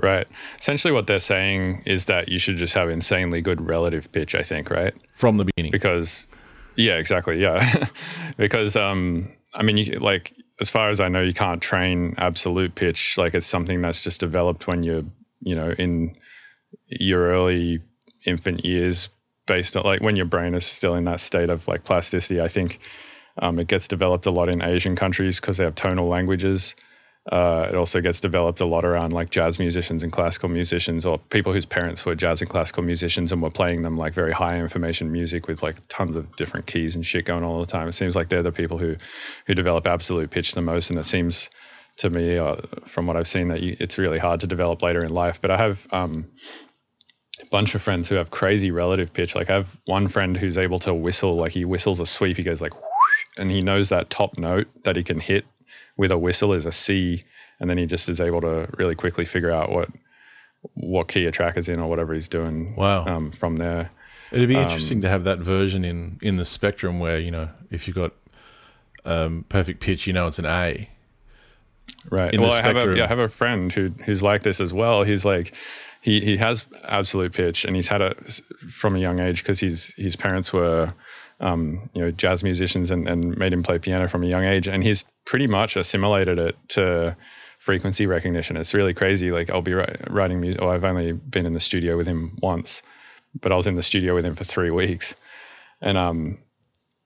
Right. Essentially, what they're saying is that you should just have insanely good relative pitch, I think, right? From the beginning, Because, yeah, exactly. Yeah. because, um, I mean, you, like, as far as I know, you can't train absolute pitch. Like, it's something that's just developed when you're, you know, in your early infant years, based on like when your brain is still in that state of like plasticity. I think um, it gets developed a lot in Asian countries because they have tonal languages. Uh, it also gets developed a lot around like jazz musicians and classical musicians or people whose parents were jazz and classical musicians and were playing them like very high information music with like tons of different keys and shit going on all the time. It seems like they're the people who who develop absolute pitch the most, and it seems to me uh, from what I've seen that you, it's really hard to develop later in life. But I have um, bunch of friends who have crazy relative pitch. Like I have one friend who's able to whistle, like he whistles a sweep, he goes like, and he knows that top note that he can hit with a whistle is a C, and then he just is able to really quickly figure out what what key a track is in or whatever he's doing. Wow. Um, from there. It'd be interesting to have that version in in the spectrum where you know if you've got um, perfect pitch, you know it's an A. Right. in well, I have a yeah, I have a friend who who's like this as well. He's like he he has absolute pitch, and he's had it from a young age because his his parents were um, you know jazz musicians and, and made him play piano from a young age, and he's pretty much assimilated it to frequency recognition. It's really crazy. Like I'll be writing music. I've only been in the studio with him once, but I was in the studio with him for three weeks, and um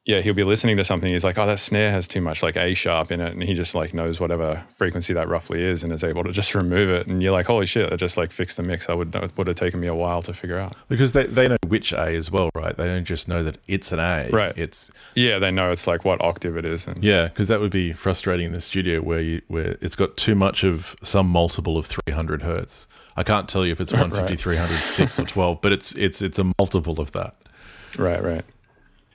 yeah, he'll be listening to something. He's like, "Oh, that snare has too much like A sharp in it," and he just like knows whatever frequency that roughly is, and is able to just remove it. And you're like, "Holy shit!" That just like fixed the mix. I would that would have taken me a while to figure out. Because they, they know which A as well, right? They don't just know that it's an A. Right. It's Yeah, they know it's like what octave it is. And yeah, because that would be frustrating in the studio where you where it's got too much of some multiple of 300 hertz. I can't tell you if it's 150, 300, 6 or 12, but it's it's it's a multiple of that. Right, right.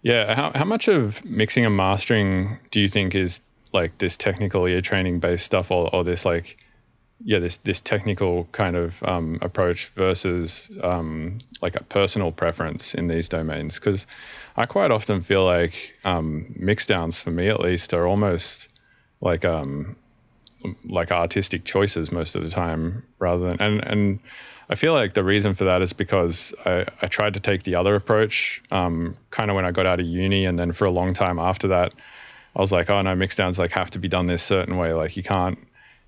Yeah. How how much of mixing and mastering do you think is like this technical ear training based stuff, or, or this like yeah this this technical kind of um, approach versus um, like a personal preference in these domains? Because I quite often feel like um, mix downs for me at least are almost like um like artistic choices most of the time rather than and and I feel like the reason for that is because I, I tried to take the other approach um, kind of when I got out of uni and then for a long time after that I was like oh no mix downs like have to be done this certain way. Like you can't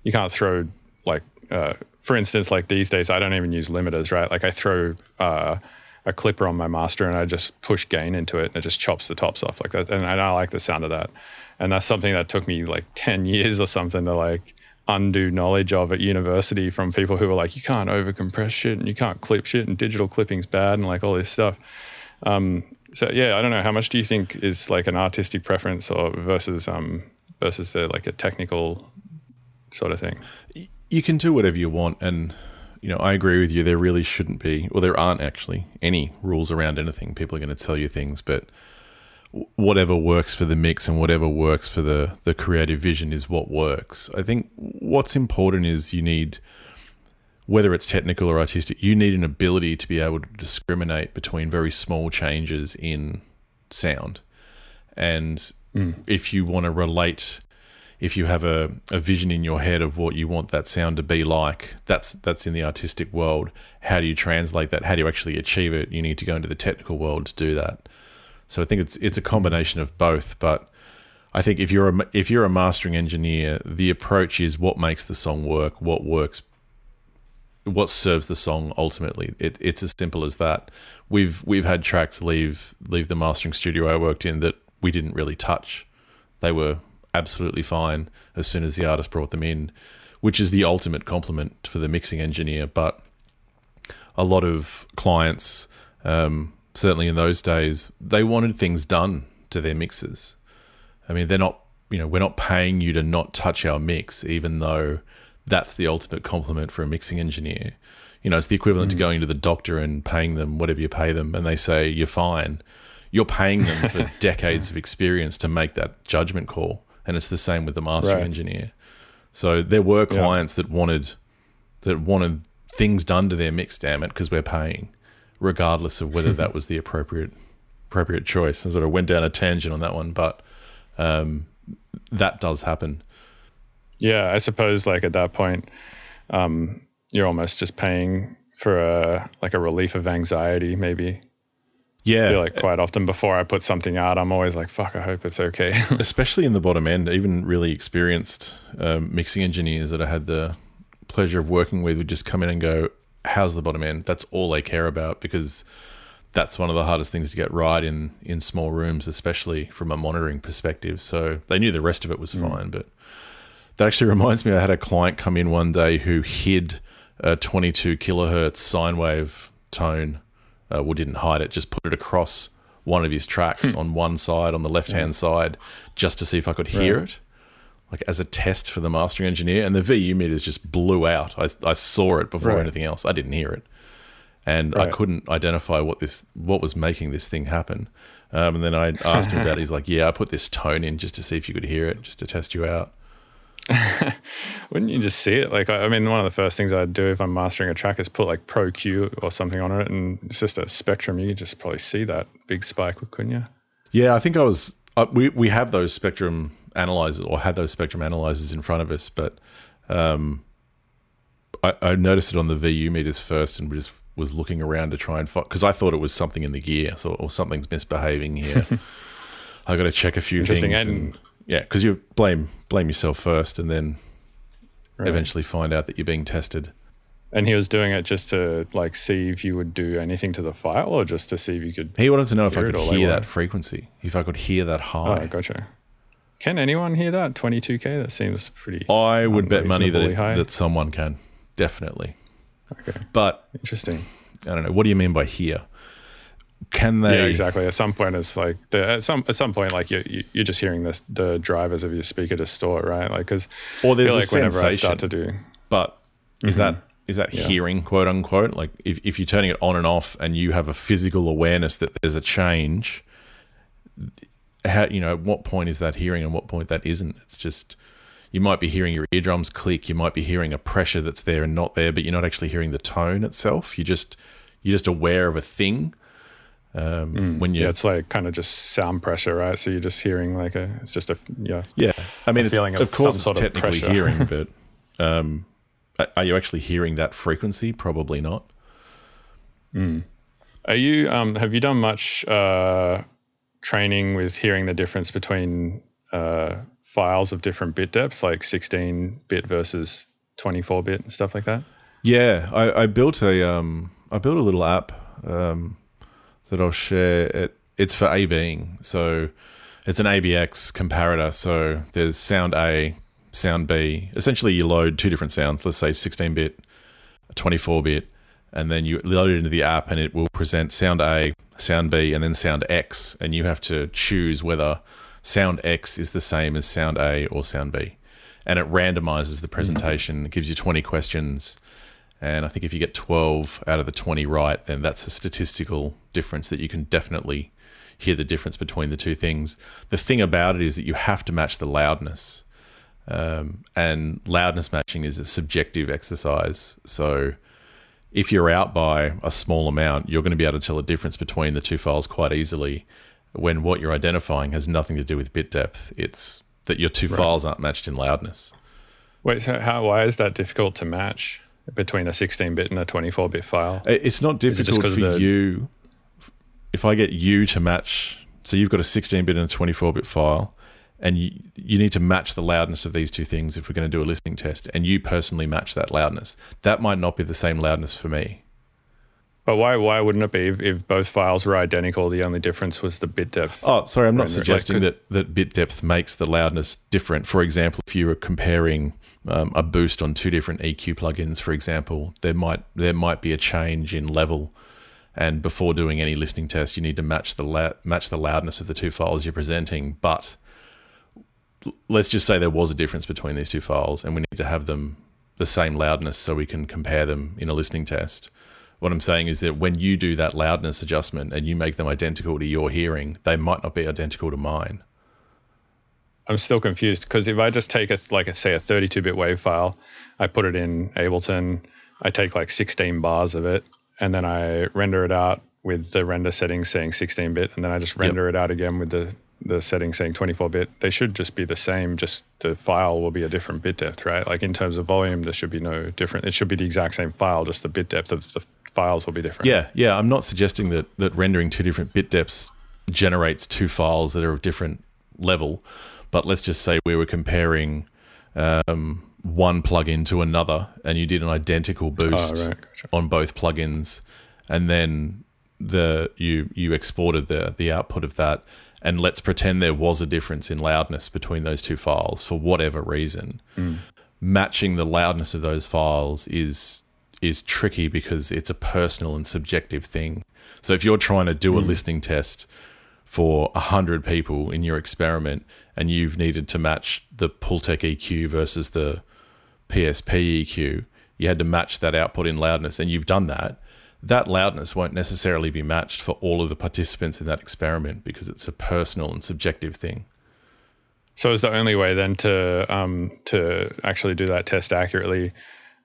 you can't throw like uh, for instance like these days I don't even use limiters right? Like I throw uh, a clipper on my master and I just push gain into it and it just chops the tops off like that. And I like the sound of that. And that's something that took me like 10 years or something to like undo knowledge of at university from people who were like you can't overcompress shit and you can't clip shit and digital clipping's bad and like all this stuff um, so yeah I don't know how much do you think is like an artistic preference or versus um versus the like a technical sort of thing You can do whatever you want, and you know I agree with you. There really shouldn't be, or there aren't actually any rules around anything. People are going to tell you things, but whatever works for the mix and whatever works for the the creative vision is what works. I think what's important is you need whether it's technical or artistic, you need an ability to be able to discriminate between very small changes in sound. And mm. if you want to relate if you have a, a vision in your head of what you want that sound to be like, that's that's in the artistic world. How do you translate that? How do you actually achieve it? You need to go into the technical world to do that. So I think it's it's a combination of both. But I think if you're a if you're a mastering engineer, the approach is what makes the song work, what works, what serves the song ultimately. It, it's as simple as that. We've we've had tracks leave leave the mastering studio I worked in that we didn't really touch. They were absolutely fine as soon as the artist brought them in, which is the ultimate compliment for the mixing engineer. But a lot of clients, um, certainly in those days, they wanted things done to their mixes. I mean, they're not, you know, we're not paying you to not touch our mix, even though that's the ultimate compliment for a mixing engineer. You know, it's the equivalent to mm. going to the doctor and paying them whatever you pay them, and they say you're fine. You're paying them for decades of experience to make that judgment call, and it's the same with the mastering Right. engineer. So there were clients that wanted that wanted things done to their mix, damn it, because we're paying, regardless of whether that was the appropriate appropriate choice. I sort of went down a tangent on that one, but um, that does happen. Yeah, I suppose like at that point, um, you're almost just paying for a like a relief of anxiety. Maybe I Yeah, feel like quite often before I put something out, I'm always like, "Fuck, I hope it's okay." especially in the bottom end, even really experienced um, mixing engineers that I had the pleasure of working with would just come in and go, "How's the bottom end?" That's all they care about because that's one of the hardest things to get right in in small rooms, especially from a monitoring perspective. So they knew the rest of it was hmm. fine, but that actually reminds me. I had a client come in one day who hid a 22 kilohertz sine wave tone. Uh, well, didn't hide it, just put it across one of his tracks hmm. on one side, on the left hand hmm. side, just to see if I could hear it, like as a test for the mastering engineer. And the VU meters just blew out. I, I saw it before Right. anything else. I didn't hear it. and I couldn't identify what this what was making this thing happen. Um, and then I asked him about it. He's like, "Yeah, I put this tone in just to see if you could hear it, just to test you out." Wouldn't you just see it? Like, I I mean, one of the first things I'd do if I'm mastering a track is put like Pro Q or something on it, and it's just a spectrum. You could just probably see that big spike, couldn't you? Yeah, I think I was. Uh, we we have those spectrum analyzers, or had those spectrum analyzers in front of us, but um, I, I noticed it on the VU meters first, and just was looking around to try and find because I thought it was something in the gear, so or something's misbehaving here. I got to check a few things. And, yeah, because you blame blame yourself first, and then Right. eventually find out that you're being tested. And he was doing it just to like see if you would do anything to the file, or just to see if you could. He wanted to know if I could hear that frequency, if I could hear that Oh, high. gotcha. Can anyone hear that 22k? That seems pretty. I would bet money that it, that someone can definitely, Okay, but interesting. I don't know. What do you mean by here? Can they? yeah, exactly. At some point, it's like the, at some at some point, like you, you you're just hearing this the drivers of your speaker distort, right? Like because Or there's like whenever I start to do But is that is that Mm-hmm. Yeah. hearing, quote unquote? Like if, if you're turning it on and off, and you have a physical awareness that there's a change, how you know at what point is that hearing and what point that isn't? It's just you might be hearing your eardrums click. You might be hearing a pressure that's there and not there, but you're not actually hearing the tone itself. You just you're just aware of a thing. Um, when you Mm. yeah, it's like kind of just sound pressure, right? So you're just hearing like a it's just a yeah. Yeah, I mean, it's, feeling of, of course, it's technically hearing, but um, are you actually hearing that frequency? Probably not. Are you um have you done much uh training with hearing the difference between uh files of different bit depths, like 16 bit versus 24 bit and stuff like that? Yeah, I, I built a um, I built a little app um, that I'll share. It it's for ABing, so it's an ABX comparator. So there's sound A, sound B. Essentially, you load two different sounds. Let's say 16 bit, 24 bit, and then you load it into the app, and it will present sound A, sound B, and then sound X, and you have to choose whether sound X is the same as sound A or sound B. And it randomizes the presentation. It gives you 20 questions. And I think if you get 12 out of the 20 right, then that's a statistical difference that you can definitely hear the difference between the two things. The thing about it is that you have to match the loudness. Um, and loudness matching is a subjective exercise. So if you're out by a small amount, you're going to be able to tell the difference between the two files quite easily when what you're identifying has nothing to do with bit depth. It's that your two files aren't matched in loudness. Wait, so how why is that difficult to match between a 16 bit and a 24 bit file? It's not it difficult 'cause for the- you. If I get you to match, so you've got a 16 bit and a 24 bit file, and you, you need to match the loudness of these two things if we're going to do a listening test, and you personally match that loudness. That might not be the same loudness for me. But why why wouldn't it be if, if both files were identical? The only difference was the bit depth. Oh, sorry, I'm not Render- like, suggesting could- that, that bit depth makes the loudness different. For example, if you were comparing um, a boost on two different EQ plugins, for example, there might there might be a change in level. And before doing any listening test, you need to match the la- match the loudness of the two files you're presenting. But let's just say there was a difference between these two files, and we need to have them the same loudness so we can compare them in a listening test. What I'm saying is that when you do that loudness adjustment and you make them identical to your hearing, they might not be identical to mine. I'm still confused because if I just take a like a, say a 32 bit wave file, I put it in Ableton, I take like 16 bars of it, and then I render it out with the render settings saying 16 bit, and then I just render it out again with the the setting saying 24 bit. They should just be the same. Just the file will be a different bit depth, right? Like in terms of volume, there should be no different. It should be the exact same file, just the bit depth of the files will be different. Yeah, yeah. I'm not suggesting that that rendering two different bit depths generates two files that are of different level, but let's just say we were comparing um, one plugin to another, and you did an identical boost Oh, right, gotcha. on both plugins, and then the you you exported the the output of that, and let's pretend there was a difference in loudness between those two files for whatever reason. Mm. Matching the loudness of those files is is tricky because it's a personal and subjective thing. So if you're trying to do a mm. listening test for 100 people in your experiment and you've needed to match the Pultec EQ versus the PSP EQ, you had to match that output in loudness and you've done that, that loudness won't necessarily be matched for all of the participants in that experiment because it's a personal and subjective thing. So is the only way then to um, to actually do that test accurately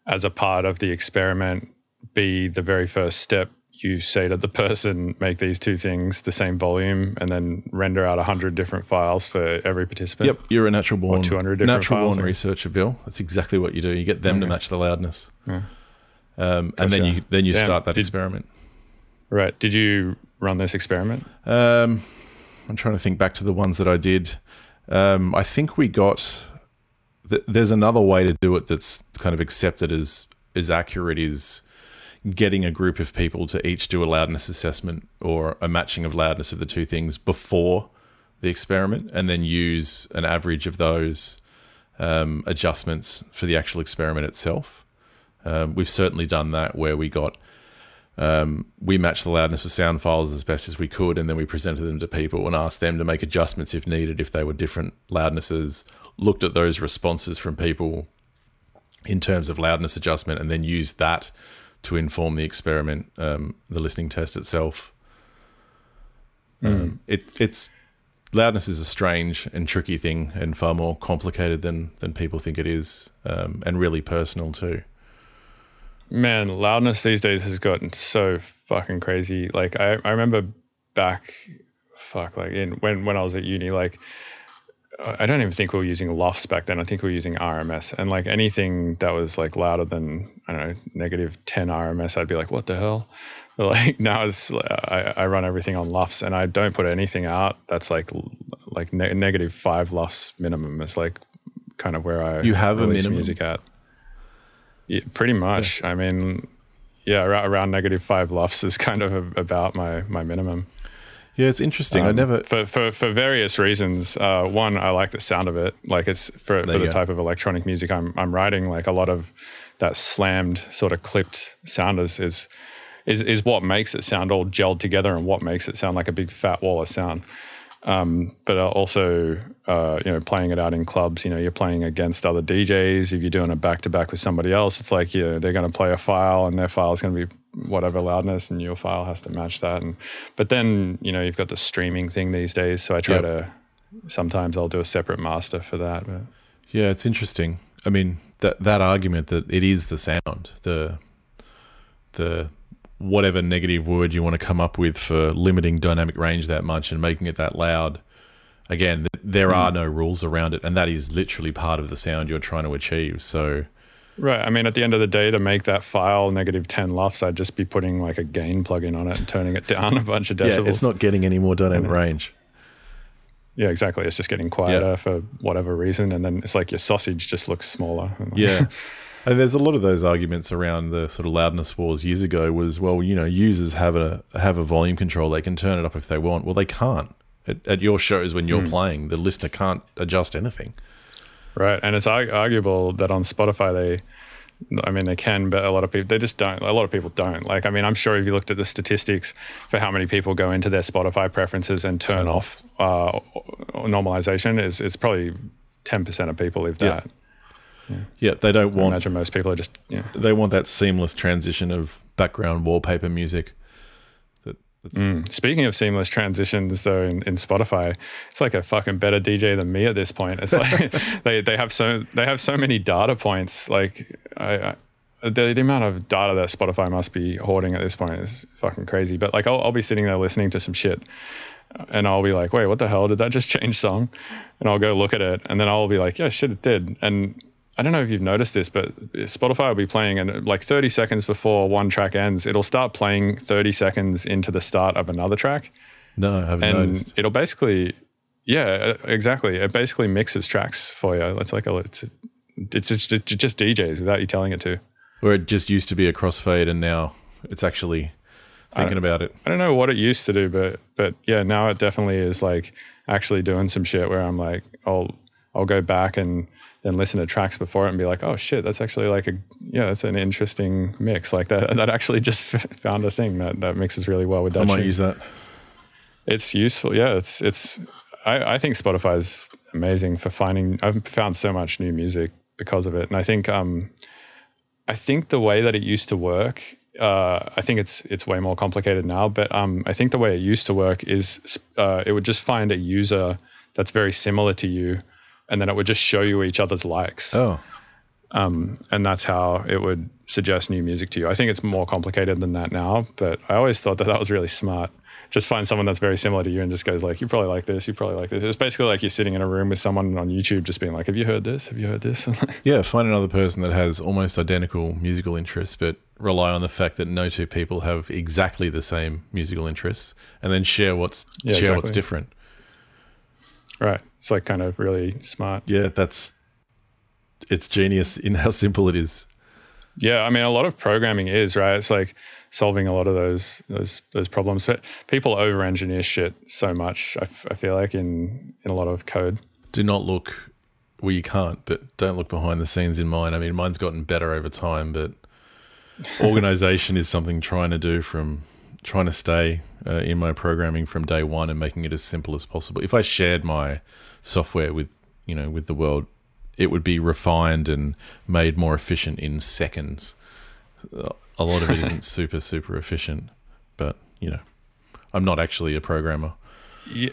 as a part of the experiment be the very first step you say to the person make these two things the same volume and then render out 100 different files for every participant Yep, you're a natural born 200 different natural born files, or- researcher, Bill. That's exactly what you do. You get them to match the loudness, um, and then you then you Damn. start that Did- experiment. right did you run this experiment Um, I'm trying to think back to the ones that I did. Um, I think we got. Th- there's another way to do it that's kind of accepted as as accurate is getting a group of people to each do a loudness assessment or a matching of loudness of the two things before the experiment, and then use an average of those um, adjustments for the actual experiment itself. Um, we've certainly done that where we got we matched the loudness of sound files as best as we could, and then we presented them to people and asked them to make adjustments if needed, if they were different loudnesses. Looked at those responses from people in terms of loudness adjustment, and then used that to inform the experiment, um, the listening test itself. Um, it, it's loudness is a strange and tricky thing, and far more complicated than than people think it is, um, and really personal too. Man, loudness these days has gotten so fucking crazy. Like I, I remember back, fuck, like in when when I was at uni, like I don't even think we were using LUFS back then. I think we were using RMS, and like anything that was like louder than I don't know negative ten RMS, I'd be like, what the hell? But like now it's I, I run everything on LUFS, and I don't put anything out that's like like ne- negative five LUFS minimum. It's like kind of where I You have a minimum? music at. Yeah, pretty much. I mean, yeah, around, around negative five LUFS is kind of a, about my my minimum. Yeah, it's interesting. I Um, never. for for for various reasons. Uh, one, I like the sound of it. Like it's for, for the go. type of electronic music I'm I'm writing. Like a lot of that slammed sort of clipped sound is is is, is what makes it sound all gelled together and what makes it sound like a big fat wall of sound. Um, but also, uh, you know, playing it out in clubs, you know, you're playing against other DJs. If you're doing a back to back with somebody else, it's like, you know, they're going to play a file and their file is going to be whatever loudness and your file has to match that. And, but then, you know, you've got the streaming thing these days. So I try Yep. to, sometimes I'll do a separate master for that. But Yeah, it's interesting. I mean, that that argument that it is the sound, the the whatever negative word you want to come up with for limiting dynamic range that much and making it that loud. Again, th- there are hmm. no rules around it, and that is literally part of the sound you're trying to achieve. So, Right. I mean, at the end of the day, to make that file negative 10 LUFS, I'd just be putting like a gain plugin on it and turning it down a bunch of decibels. yeah, it's not getting any more dynamic range. Yeah, exactly. It's just getting quieter for whatever reason. And then it's like your sausage just looks smaller. Yeah. And there's a lot of those arguments around the sort of loudness wars years ago was, well, you know, users have a have a volume control. They can turn it up if they want. Well, they can't. At, at your shows when you're playing, the listener can't adjust anything. right. And it's arg- arguable that on Spotify, they, I mean, they can, but a lot of people, they just don't. A lot of people don't. Like, I mean, I'm sure if you looked at the statistics for how many people go into their Spotify preferences and turn off uh, normalization, is it's probably 10% of people leave Yeah. That. Yeah, they don't I want imagine most people are just, yeah. they want that seamless transition of background wallpaper music. That, that's, mm. Speaking of seamless transitions, though, in, in Spotify, it's like a fucking better DJ than me at this point. It's like they, they have so they have so many data points. Like I, I the, the amount of data that Spotify must be hoarding at this point is fucking crazy. But like I'll, I'll be sitting there listening to some shit, and I'll be like, wait, what the hell? Did that just change song? And I'll go look at it, and then I'll be like, yeah, shit, it did. And I don't know if you've noticed this, but Spotify will be playing, and like 30 seconds before one track ends, it'll start playing 30 seconds into the start of another track, no, I haven't and noticed. it'll basically, yeah, exactly. It basically mixes tracks for you. It's like a, it's, it's just, it's just DJs without you telling it to. Or it just used to be a crossfade, and now it's actually thinking about it. I don't know what it used to do, but but yeah, now it definitely is like actually doing some shit where I'm like, I'll I'll go back and then listen to tracks before it and be like, oh shit, that's actually like a yeah, that's an interesting mix. Like that that actually just found a thing that that mixes really well with that. I might use that. It's useful. Yeah, it's it's. I, I think Spotify's amazing for finding. I've found so much new music because of it, and I think um, I think the way that it used to work uh, I think it's it's way more complicated now. But um, I think the way it used to work is uh, it would just find a user that's very similar to you, and then it would just show you each other's likes, Oh, um, and that's how it would suggest new music to you. I think it's more complicated than that now, but I always thought that that was really smart. Just find someone that's very similar to you and just goes like, "You probably like this. You probably like this." It's basically like you're sitting in a room with someone on YouTube, just being like, "Have you heard this? Have you heard this?" yeah. Find another person that has almost identical musical interests, but rely on the fact that no two people have exactly the same musical interests, and then share what's Yeah, share what's different. Right? It's like kind of really smart. Yeah, that's it's genius in how simple it is. Yeah, I mean, a lot of programming is right. It's like solving a lot of those those those problems. But people over engineer shit so much. I, f- I feel like in in a lot of code. Do not look well, you can't, but don't look behind the scenes in mine. I mean, mine's gotten better over time, but organization is something trying to do from trying to stay uh, in my programming from day one and making it as simple as possible. If I shared my software with you know with the world, it would be refined and made more efficient in seconds. A lot of it isn't super super efficient, but you know, I'm not actually a programmer.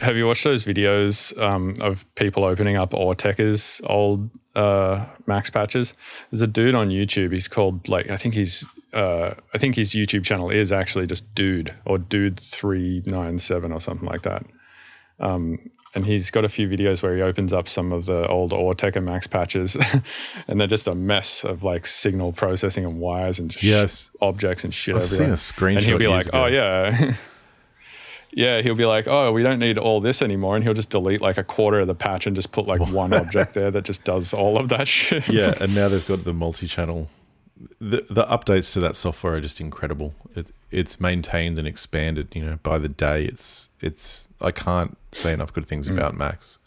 Have you watched those videos um, of people opening up Autechre's old uh, Max patches? There's a dude on YouTube. He's called like I think he's uh, I think his YouTube channel is actually just Dude or Dude three nine seven or something like that. Um, and he's got a few videos where he opens up some of the old Autechre Max patches, and they're just a mess of like signal processing and wires and just Yeah, I've- objects and shit I've everywhere. seen a screenshot. and he'll be like, "Oh yeah." Yeah, he'll be like, "Oh, we don't need all this anymore," and he'll just delete like a quarter of the patch and just put like one object there that just does all of that shit. yeah, and now they've got the multi-channel. The the updates to that software are just incredible. It, it's maintained and expanded. You know, by the day, it's it's. I can't say enough good Mm. things about Max.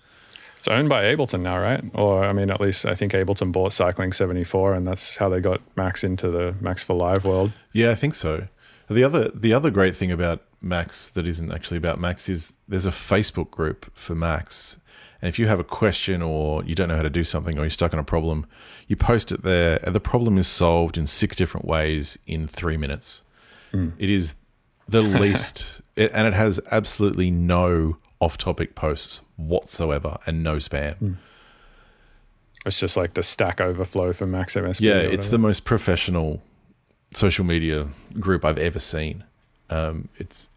It's owned by Ableton now, right? Or I mean, at least I think Ableton bought Cycling seventy four, and that's how they got Max into the Max for Live world. Yeah, I think so. The other the other great thing about Max that isn't actually about Max is there's a Facebook group for Max. And if you have a question or you don't know how to do something or you're stuck on a problem, you post it there and the problem is solved in six different ways in three minutes. It is the least, it, and it has absolutely no off topic posts whatsoever and no spam. It's just like the Stack Overflow for Max MSP. Yeah, it's the most professional social media group I've ever seen. Um, it's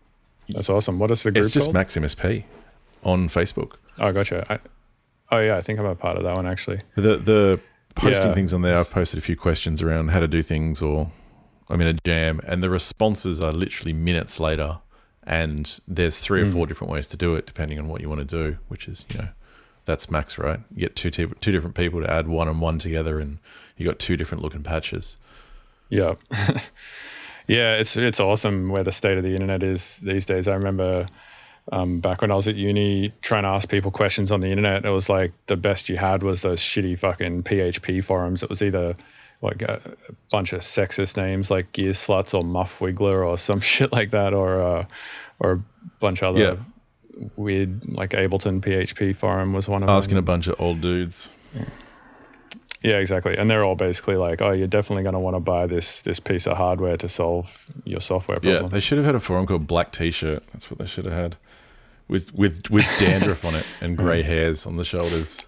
that's awesome. What is the group it's just called? Max MSP on Facebook. Oh, gotcha. I, oh yeah, I think I'm a part of that one actually. The the posting Yeah. things on there, I've posted a few questions around how to do things, or I'm in a jam, and the responses are literally minutes later, and there's three or hmm. four different ways to do it depending on what you want to do, which is you know that's max, right? You get two te- two different people to add one and one together, and you got two different looking patches. Yeah. yeah, it's it's awesome where the state of the internet is these days. I remember um, back when I was at uni trying to ask people questions on the internet, it was like the best you had was those shitty fucking PHP forums. It was either like a, a bunch of sexist names like Gearslutz or Muff Wiggler or some shit like that, or uh, or a bunch of other Yeah. weird like Ableton PHP forum was one of Asking them. a bunch of old dudes. Yeah, exactly. And they're all basically like, "Oh, you're definitely going to want to buy this this piece of hardware to solve your software problem." Yeah, problem." they should have had a forum called Black T-shirt. That's what they should have had, with with with dandruff on it and grey hairs on the shoulders.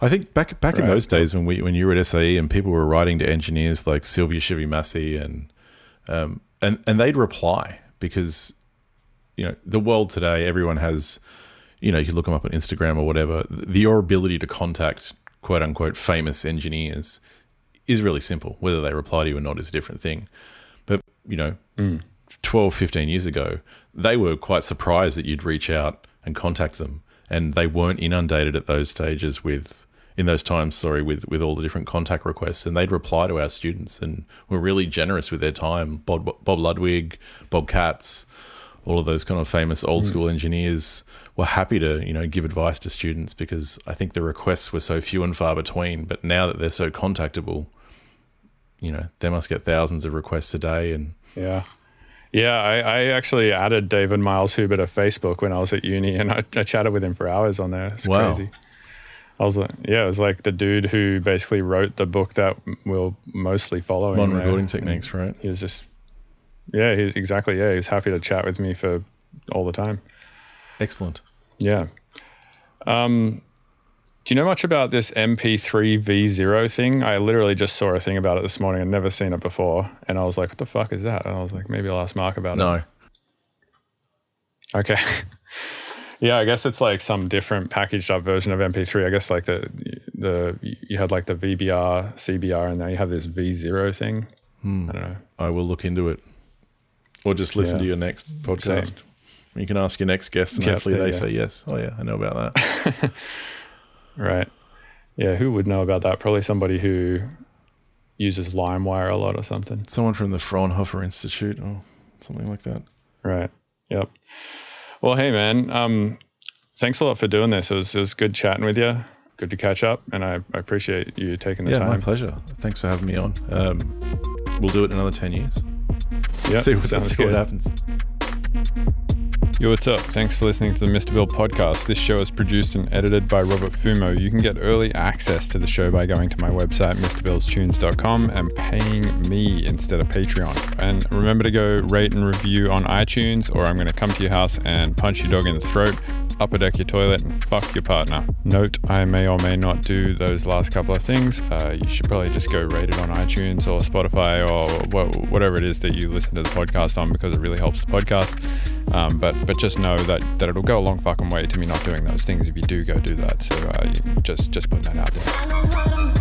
I think back back in those days when we when you were at SAE and people were writing to engineers like Sylvia Shivy Massy and um and and they'd reply because you know the world today everyone has you know you can look them up on Instagram or whatever the your ability to contact quote unquote famous engineers is really simple. Whether they reply to you or not is a different thing. But you know 12 15 years ago they were quite surprised that you'd reach out and contact them. And they weren't inundated at those stages with in those times sorry with with all the different contact requests. And they'd reply to our students and were really generous with their time. Bob, bob ludwig bob katz all of those kind of famous old hmm. school engineers were happy to you know give advice to students because i think the requests were so few and far between. But now that they're so contactable you know they must get thousands of requests a day and Yeah. Yeah, I, I actually added David Miles Huber to Facebook when I was at uni and I, I chatted with him for hours on there. It's Wow. crazy. I was like, yeah, it was like the dude who basically wrote the book that we'll mostly follow. modern recording techniques right He was just, yeah, he's exactly yeah. He's happy to chat with me for all the time. Excellent. Yeah. Um, do you know much about this MP3 V0 thing? I literally just saw a thing about it this morning. I'd never seen it before, and I was like, "What the fuck is that?" And I was like, "Maybe I'll ask Mark about it." No. Okay. yeah, I guess it's like some different packaged up version of MP3. I guess like the the you had like the VBR, CBR, and now you have this V0 thing. Hmm. I don't know. I will look into it. Or just listen Yeah. to your next podcast. You can ask your next guest and Yeah, hopefully they you say yes. Oh yeah, I know about that. Right. Yeah, who would know about that? Probably somebody who uses LimeWire a lot or something. Someone from the Fraunhofer Institute or something like that. Right. Yep. Well, hey man, um, thanks a lot for doing this. It was it was good chatting with you. Good to catch up, and I, I appreciate you taking the time. yeah, my pleasure. Thanks for having me on. Um, we'll do it in another 10 years. Yep, see what, see what happens. Yo, what's up? Thanks for listening to the Mr. Bill podcast. This show is produced and edited by Robert Fumo. You can get early access to the show by going to my website, MrBillsTunes.com, and paying me instead of Patreon. And remember to go rate and review on iTunes, or I'm going to come to your house and punch your dog in the throat, upper deck your toilet, and fuck your partner. Note, I may or may not do those last couple of things. Uh, you should probably just go rate it on iTunes or Spotify or wha- whatever it is that you listen to the podcast on because it really helps the podcast. Um, but but just know that, that it'll go a long fucking way to me not doing those things if you do go do that. So uh, just just putting that out there.